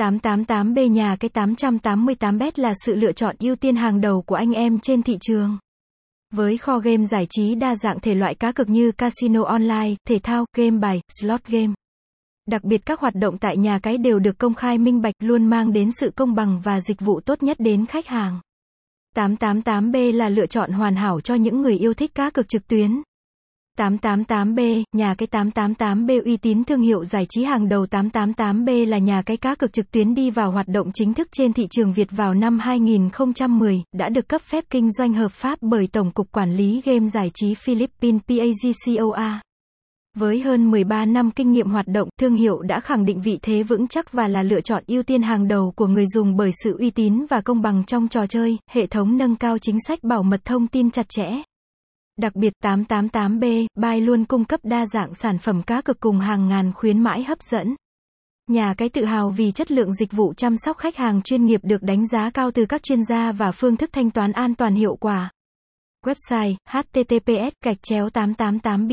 888B nhà cái 888bet là sự lựa chọn ưu tiên hàng đầu của anh em trên thị trường. Với kho game giải trí đa dạng thể loại cá cược như casino online, thể thao, game bài, slot game. Đặc biệt các hoạt động tại nhà cái đều được công khai minh bạch luôn mang đến sự công bằng và dịch vụ tốt nhất đến khách hàng. 888B là lựa chọn hoàn hảo cho những người yêu thích cá cược trực tuyến. 888B, nhà cái 888B uy tín thương hiệu giải trí hàng đầu 888B là nhà cái cá cược trực tuyến đi vào hoạt động chính thức trên thị trường Việt vào năm 2010, đã được cấp phép kinh doanh hợp pháp bởi Tổng cục Quản lý Game Giải trí Philippines PAGCOA. Với hơn 13 năm kinh nghiệm hoạt động, thương hiệu đã khẳng định vị thế vững chắc và là lựa chọn ưu tiên hàng đầu của người dùng bởi sự uy tín và công bằng trong trò chơi, hệ thống nâng cao chính sách bảo mật thông tin chặt chẽ. Đặc biệt 888B, Bay luôn cung cấp đa dạng sản phẩm cá cực cùng hàng ngàn khuyến mãi hấp dẫn. Nhà cái tự hào vì chất lượng dịch vụ chăm sóc khách hàng chuyên nghiệp được đánh giá cao từ các chuyên gia và phương thức thanh toán an toàn hiệu quả. Website https gạch chéo 888